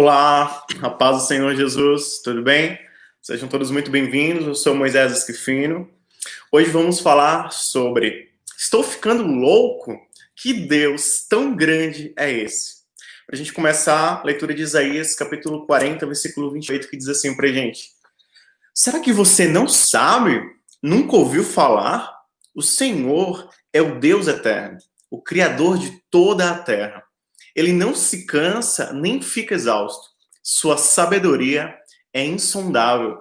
Olá, a paz do Senhor Jesus, tudo bem? Sejam todos muito bem-vindos. Eu sou Moisés Esquifino. Hoje vamos falar sobre Estou ficando louco? Que Deus tão grande é esse? Para a gente começar, a leitura de Isaías, capítulo 40, versículo 28, que diz assim para gente: Será que você não sabe? Nunca ouviu falar? O Senhor é o Deus eterno, o Criador de toda a terra. Ele não se cansa nem fica exausto. Sua sabedoria é insondável.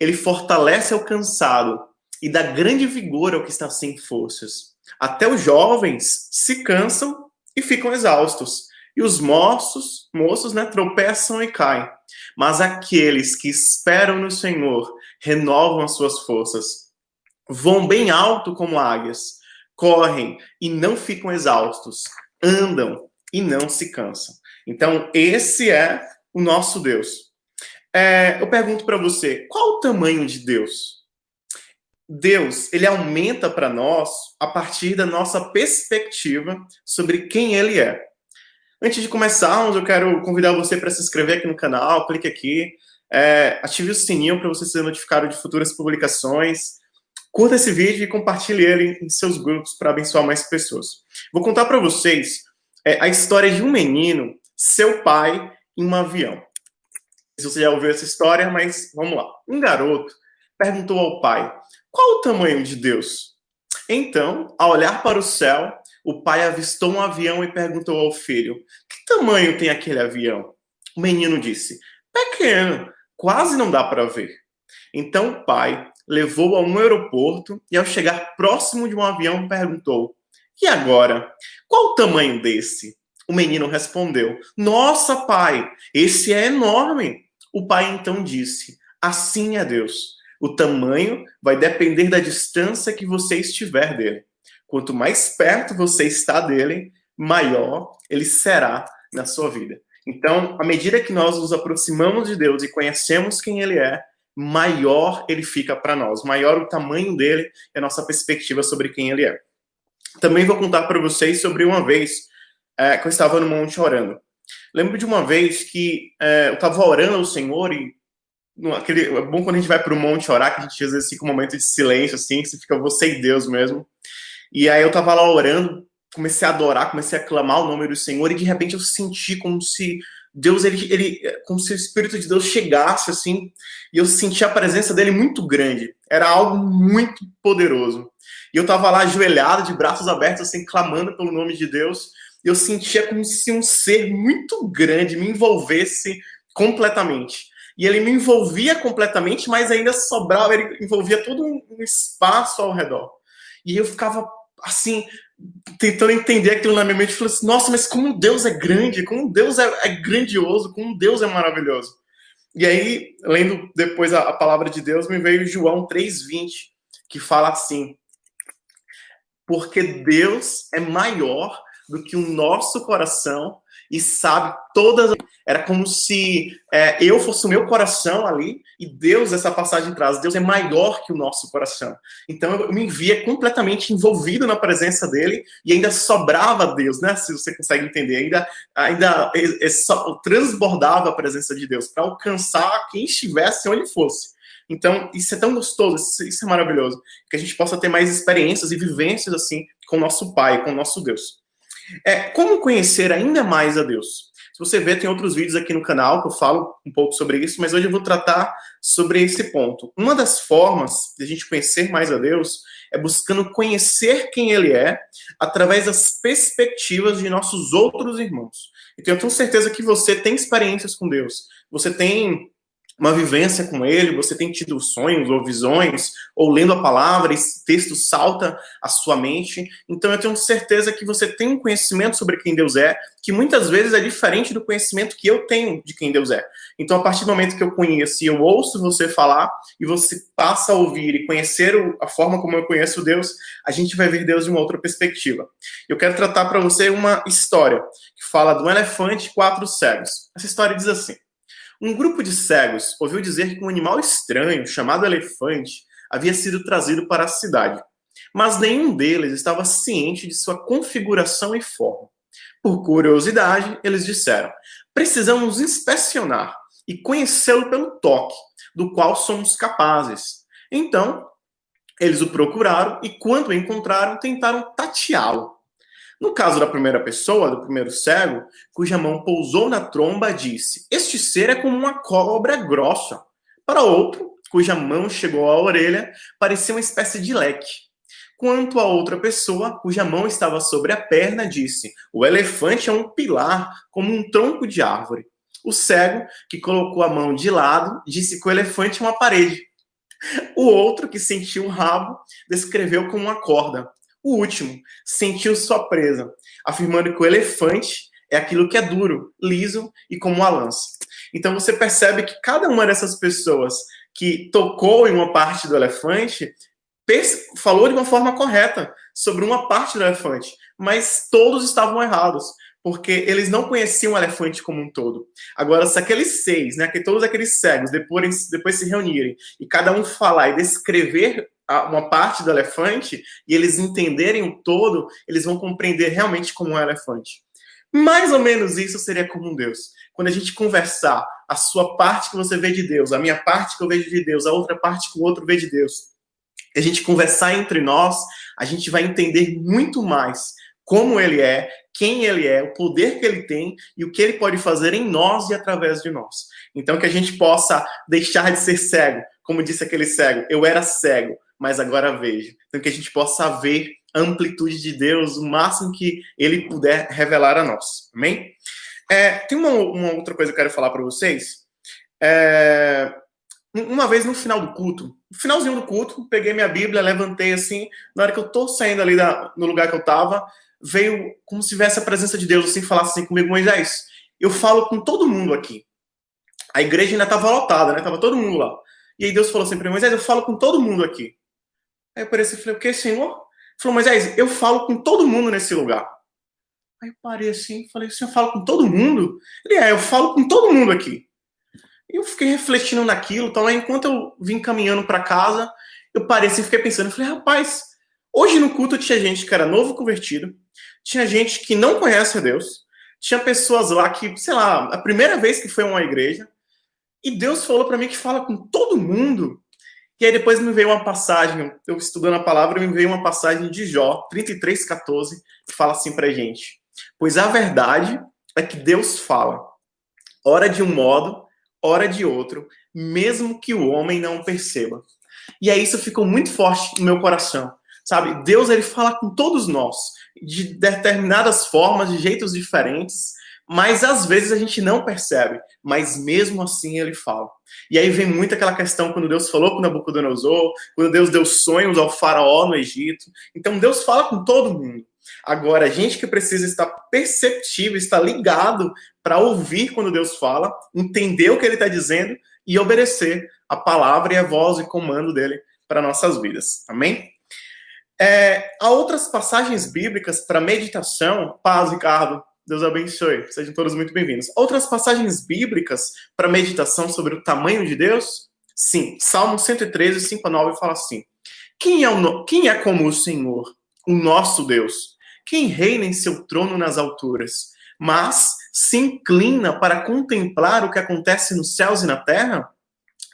Ele fortalece ao cansado e dá grande vigor ao que está sem forças. Até os jovens se cansam e ficam exaustos, e os moços, moços, né, tropeçam e caem. Mas aqueles que esperam no Senhor renovam as suas forças. Vão bem alto como águias, correm e não ficam exaustos, andam e não se cansam. Então, esse é o nosso Deus. É, eu pergunto para você, qual o tamanho de Deus? Deus, ele aumenta para nós a partir da nossa perspectiva sobre quem ele é. Antes de começarmos, eu quero convidar você para se inscrever aqui no canal, clique aqui, é, ative o sininho para você ser notificado de futuras publicações. Curta esse vídeo e compartilhe ele em seus grupos para abençoar mais pessoas. Vou contar para vocês é a história de um menino, seu pai, em um avião. Se você já ouviu essa história, mas vamos lá. Um garoto perguntou ao pai: qual o tamanho de Deus? Então, ao olhar para o céu, o pai avistou um avião e perguntou ao filho: que tamanho tem aquele avião? O menino disse: pequeno, quase não dá para ver. Então o pai levou a um aeroporto e, ao chegar próximo de um avião, perguntou: e agora? Qual o tamanho desse? O menino respondeu: Nossa, pai, esse é enorme. O pai então disse: Assim é Deus. O tamanho vai depender da distância que você estiver dele. Quanto mais perto você está dele, maior ele será na sua vida. Então, à medida que nós nos aproximamos de Deus e conhecemos quem ele é, maior ele fica para nós, maior o tamanho dele e a nossa perspectiva sobre quem ele é. Também vou contar para vocês sobre uma vez é, que eu estava no monte orando. Lembro de uma vez que é, eu estava orando ao Senhor e aquele, é bom quando a gente vai para o monte orar, que a gente às vezes fica um momento de silêncio, assim, que você fica você e Deus mesmo. E aí eu estava lá orando, comecei a adorar, comecei a clamar o nome do Senhor e de repente eu senti como se Deus, ele, ele, como se o Espírito de Deus chegasse assim, e eu senti a presença dele muito grande. Era algo muito poderoso. E eu estava lá ajoelhado, de braços abertos, assim, clamando pelo nome de Deus. E eu sentia como se um ser muito grande me envolvesse completamente. E ele me envolvia completamente, mas ainda sobrava, ele envolvia todo um espaço ao redor. E eu ficava assim, tentando entender aquilo na minha mente, falei assim, nossa, mas como Deus é grande, como Deus é, é grandioso, como Deus é maravilhoso. E aí, lendo depois a, a palavra de Deus, me veio João 3,20, que fala assim: porque Deus é maior do que o nosso coração e sabe todas. Era como se é, eu fosse o meu coração ali e Deus, essa passagem traz, Deus é maior que o nosso coração. Então eu me via completamente envolvido na presença dele e ainda sobrava Deus, né? Se você consegue entender, ainda, ainda é, é, transbordava a presença de Deus para alcançar quem estivesse onde fosse. Então, isso é tão gostoso, isso é maravilhoso, que a gente possa ter mais experiências e vivências assim com o nosso Pai, com o nosso Deus. É, como conhecer ainda mais a Deus? Se você ver, tem outros vídeos aqui no canal que eu falo um pouco sobre isso, mas hoje eu vou tratar sobre esse ponto. Uma das formas de a gente conhecer mais a Deus é buscando conhecer quem Ele é através das perspectivas de nossos outros irmãos. Então, eu tenho certeza que você tem experiências com Deus, você tem uma vivência com ele, você tem tido sonhos ou visões, ou lendo a palavra, esse texto salta à sua mente. Então eu tenho certeza que você tem um conhecimento sobre quem Deus é, que muitas vezes é diferente do conhecimento que eu tenho de quem Deus é. Então, a partir do momento que eu conheço e eu ouço você falar, e você passa a ouvir e conhecer a forma como eu conheço Deus, a gente vai ver Deus de uma outra perspectiva. Eu quero tratar para você uma história que fala do elefante e quatro cegos. Essa história diz assim. Um grupo de cegos ouviu dizer que um animal estranho, chamado elefante, havia sido trazido para a cidade, mas nenhum deles estava ciente de sua configuração e forma. Por curiosidade, eles disseram: precisamos inspecionar e conhecê-lo pelo toque, do qual somos capazes. Então, eles o procuraram e, quando o encontraram, tentaram tateá-lo. No caso da primeira pessoa, do primeiro cego, cuja mão pousou na tromba, disse: Este ser é como uma cobra grossa. Para outro, cuja mão chegou à orelha, parecia uma espécie de leque. Quanto a outra pessoa, cuja mão estava sobre a perna, disse: O elefante é um pilar, como um tronco de árvore. O cego, que colocou a mão de lado, disse que o elefante é uma parede. O outro, que sentiu o rabo, descreveu como uma corda. O último sentiu sua presa, afirmando que o elefante é aquilo que é duro, liso e como uma lança. Então você percebe que cada uma dessas pessoas que tocou em uma parte do elefante falou de uma forma correta sobre uma parte do elefante, mas todos estavam errados, porque eles não conheciam o elefante como um todo. Agora, se aqueles seis, né, que todos aqueles cegos depois, depois se reunirem e cada um falar e descrever uma parte do elefante e eles entenderem o todo, eles vão compreender realmente como é um elefante. Mais ou menos isso seria como um Deus. Quando a gente conversar a sua parte que você vê de Deus, a minha parte que eu vejo de Deus, a outra parte que o outro vê de Deus, a gente conversar entre nós, a gente vai entender muito mais como ele é, quem ele é, o poder que ele tem e o que ele pode fazer em nós e através de nós. Então que a gente possa deixar de ser cego, como disse aquele cego, eu era cego, mas agora vejo. Então, que a gente possa ver a amplitude de Deus, o máximo que Ele puder revelar a nós. Amém? É, tem uma, uma, outra coisa que eu quero falar para vocês. É, uma vez no final do culto, no finalzinho do culto, peguei minha Bíblia, levantei assim, na hora que eu tô saindo ali da, no lugar que eu tava, veio como se tivesse a presença de Deus, assim, falasse assim comigo, Moisés, eu falo com todo mundo aqui. A igreja ainda estava lotada, né? Tava todo mundo lá. E aí Deus falou assim para mim, Moisés, eu falo com todo mundo aqui. Aí eu pareci e falei, o que, Senhor? Ele falou, Moisés, eu falo com todo mundo nesse lugar. Aí eu parei assim, falei, o senhor fala com todo mundo? Ele, é, eu falo com todo mundo aqui. E eu fiquei refletindo naquilo, então aí enquanto eu vim caminhando para casa, eu parei assim, fiquei pensando, falei, rapaz, hoje no culto tinha gente que era novo convertido, tinha gente que não conhece a Deus, tinha pessoas lá que, sei lá, a primeira vez que foi a uma igreja, e Deus falou para mim que fala com todo mundo. E aí depois me veio uma passagem, eu estudando a palavra, me veio uma passagem de Jó, 33, 14, que fala assim pra gente. Pois a verdade é que Deus fala, ora de um modo, ora de outro, mesmo que o homem não perceba. E aí isso ficou muito forte no meu coração. Sabe, Deus ele fala com todos nós de determinadas formas, de jeitos diferentes, mas às vezes a gente não percebe, mas mesmo assim ele fala. E aí vem muito aquela questão quando Deus falou com Nabucodonosor, quando Deus deu sonhos ao faraó no Egito. Então Deus fala com todo mundo. Agora, a gente que precisa estar perceptível, estar ligado para ouvir quando Deus fala, entender o que ele está dizendo e obedecer a palavra e a voz e comando dele para nossas vidas. Amém? É, há outras passagens bíblicas para meditação. Paz, Ricardo. Deus abençoe. Sejam todos muito bem-vindos. Outras passagens bíblicas para meditação sobre o tamanho de Deus? Sim, Salmo 113, 5 a 9 fala assim: Quem é, o, quem é como o Senhor, o nosso Deus? Quem reina em seu trono nas alturas, mas se inclina para contemplar o que acontece nos céus e na terra?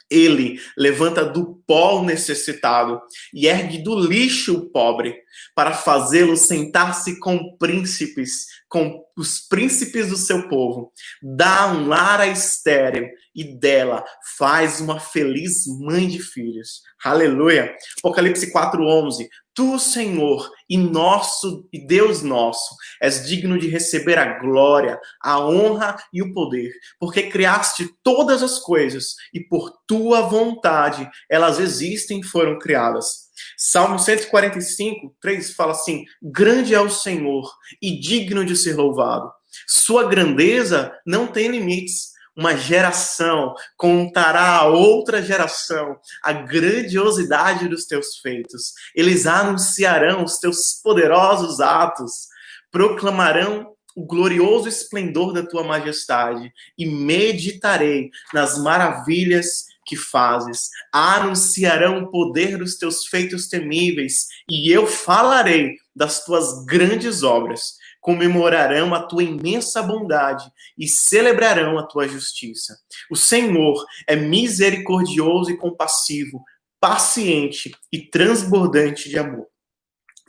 Ele levanta do pó o necessitado e ergue do lixo o pobre, para fazê-lo sentar-se com príncipes, com os príncipes do seu povo. Dá um lar a estéreo e dela faz uma feliz mãe de filhos. Aleluia. Apocalipse 4:11. Tu, Senhor, e nosso e Deus nosso, és digno de receber a glória, a honra e o poder, porque criaste todas as coisas e por tua vontade elas existem e foram criadas. Salmo 145, 3 fala assim: Grande é o Senhor e digno de ser louvado. Sua grandeza não tem limites uma geração contará a outra geração a grandiosidade dos teus feitos. Eles anunciarão os teus poderosos atos, proclamarão o glorioso esplendor da tua majestade e meditarei nas maravilhas que fazes. Anunciarão o poder dos teus feitos temíveis e eu falarei das tuas grandes obras comemorarão a tua imensa bondade e celebrarão a tua justiça. O Senhor é misericordioso e compassivo, paciente e transbordante de amor.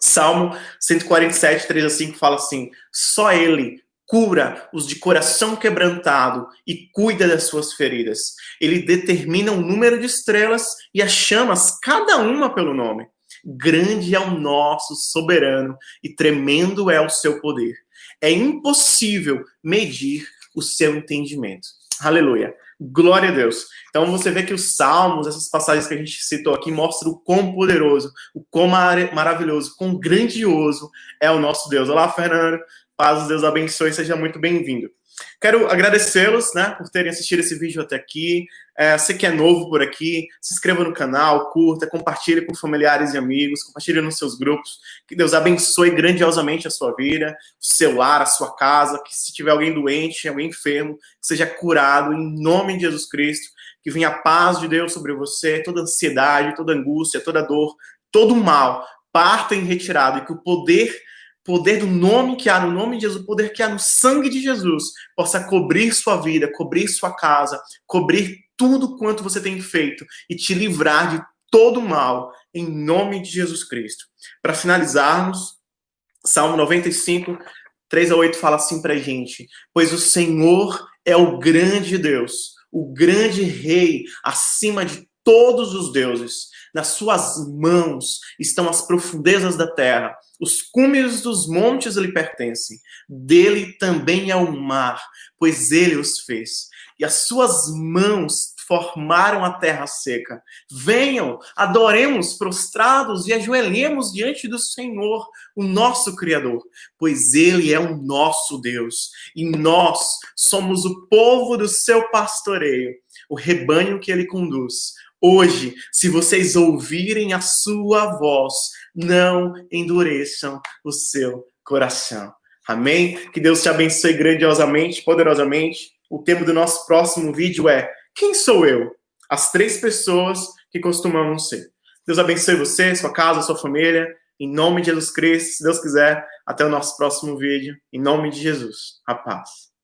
Salmo 147, 3 a 5 fala assim: só Ele cura os de coração quebrantado e cuida das suas feridas. Ele determina o número de estrelas e as chamas, cada uma pelo nome. Grande é o nosso soberano e tremendo é o seu poder. É impossível medir o seu entendimento. Aleluia. Glória a Deus. Então você vê que os salmos, essas passagens que a gente citou aqui, mostram o quão poderoso, o quão maravilhoso, o quão grandioso é o nosso Deus. Olá, Fernando. Paz, Deus abençoe, seja muito bem-vindo. Quero agradecê-los, né, por terem assistido esse vídeo até aqui. É, você que é novo por aqui, se inscreva no canal, curta, compartilhe com familiares e amigos, compartilhe nos seus grupos. Que Deus abençoe grandiosamente a sua vida, o seu lar, a sua casa. Que se tiver alguém doente, alguém enfermo, seja curado em nome de Jesus Cristo. Que venha a paz de Deus sobre você, toda ansiedade, toda angústia, toda dor, todo mal parta em retirada e que o poder poder do nome que há no nome de Jesus, o poder que há no sangue de Jesus, possa cobrir sua vida, cobrir sua casa, cobrir tudo quanto você tem feito e te livrar de todo mal, em nome de Jesus Cristo. Para finalizarmos, Salmo 95, 3 a 8 fala assim para gente: Pois o Senhor é o grande Deus, o grande Rei acima de todos os deuses. Nas suas mãos estão as profundezas da terra, os cumes dos montes lhe pertencem. Dele também é o mar, pois ele os fez. E as suas mãos formaram a terra seca. Venham, adoremos prostrados e ajoelhemos diante do Senhor, o nosso Criador, pois Ele é o nosso Deus e nós somos o povo do seu pastoreio, o rebanho que Ele conduz. Hoje, se vocês ouvirem a sua voz, não endureçam o seu coração. Amém? Que Deus te abençoe grandiosamente, poderosamente. O tema do nosso próximo vídeo é Quem sou eu? As três pessoas que costumamos ser. Deus abençoe você, sua casa, sua família. Em nome de Jesus Cristo, se Deus quiser, até o nosso próximo vídeo. Em nome de Jesus. A paz.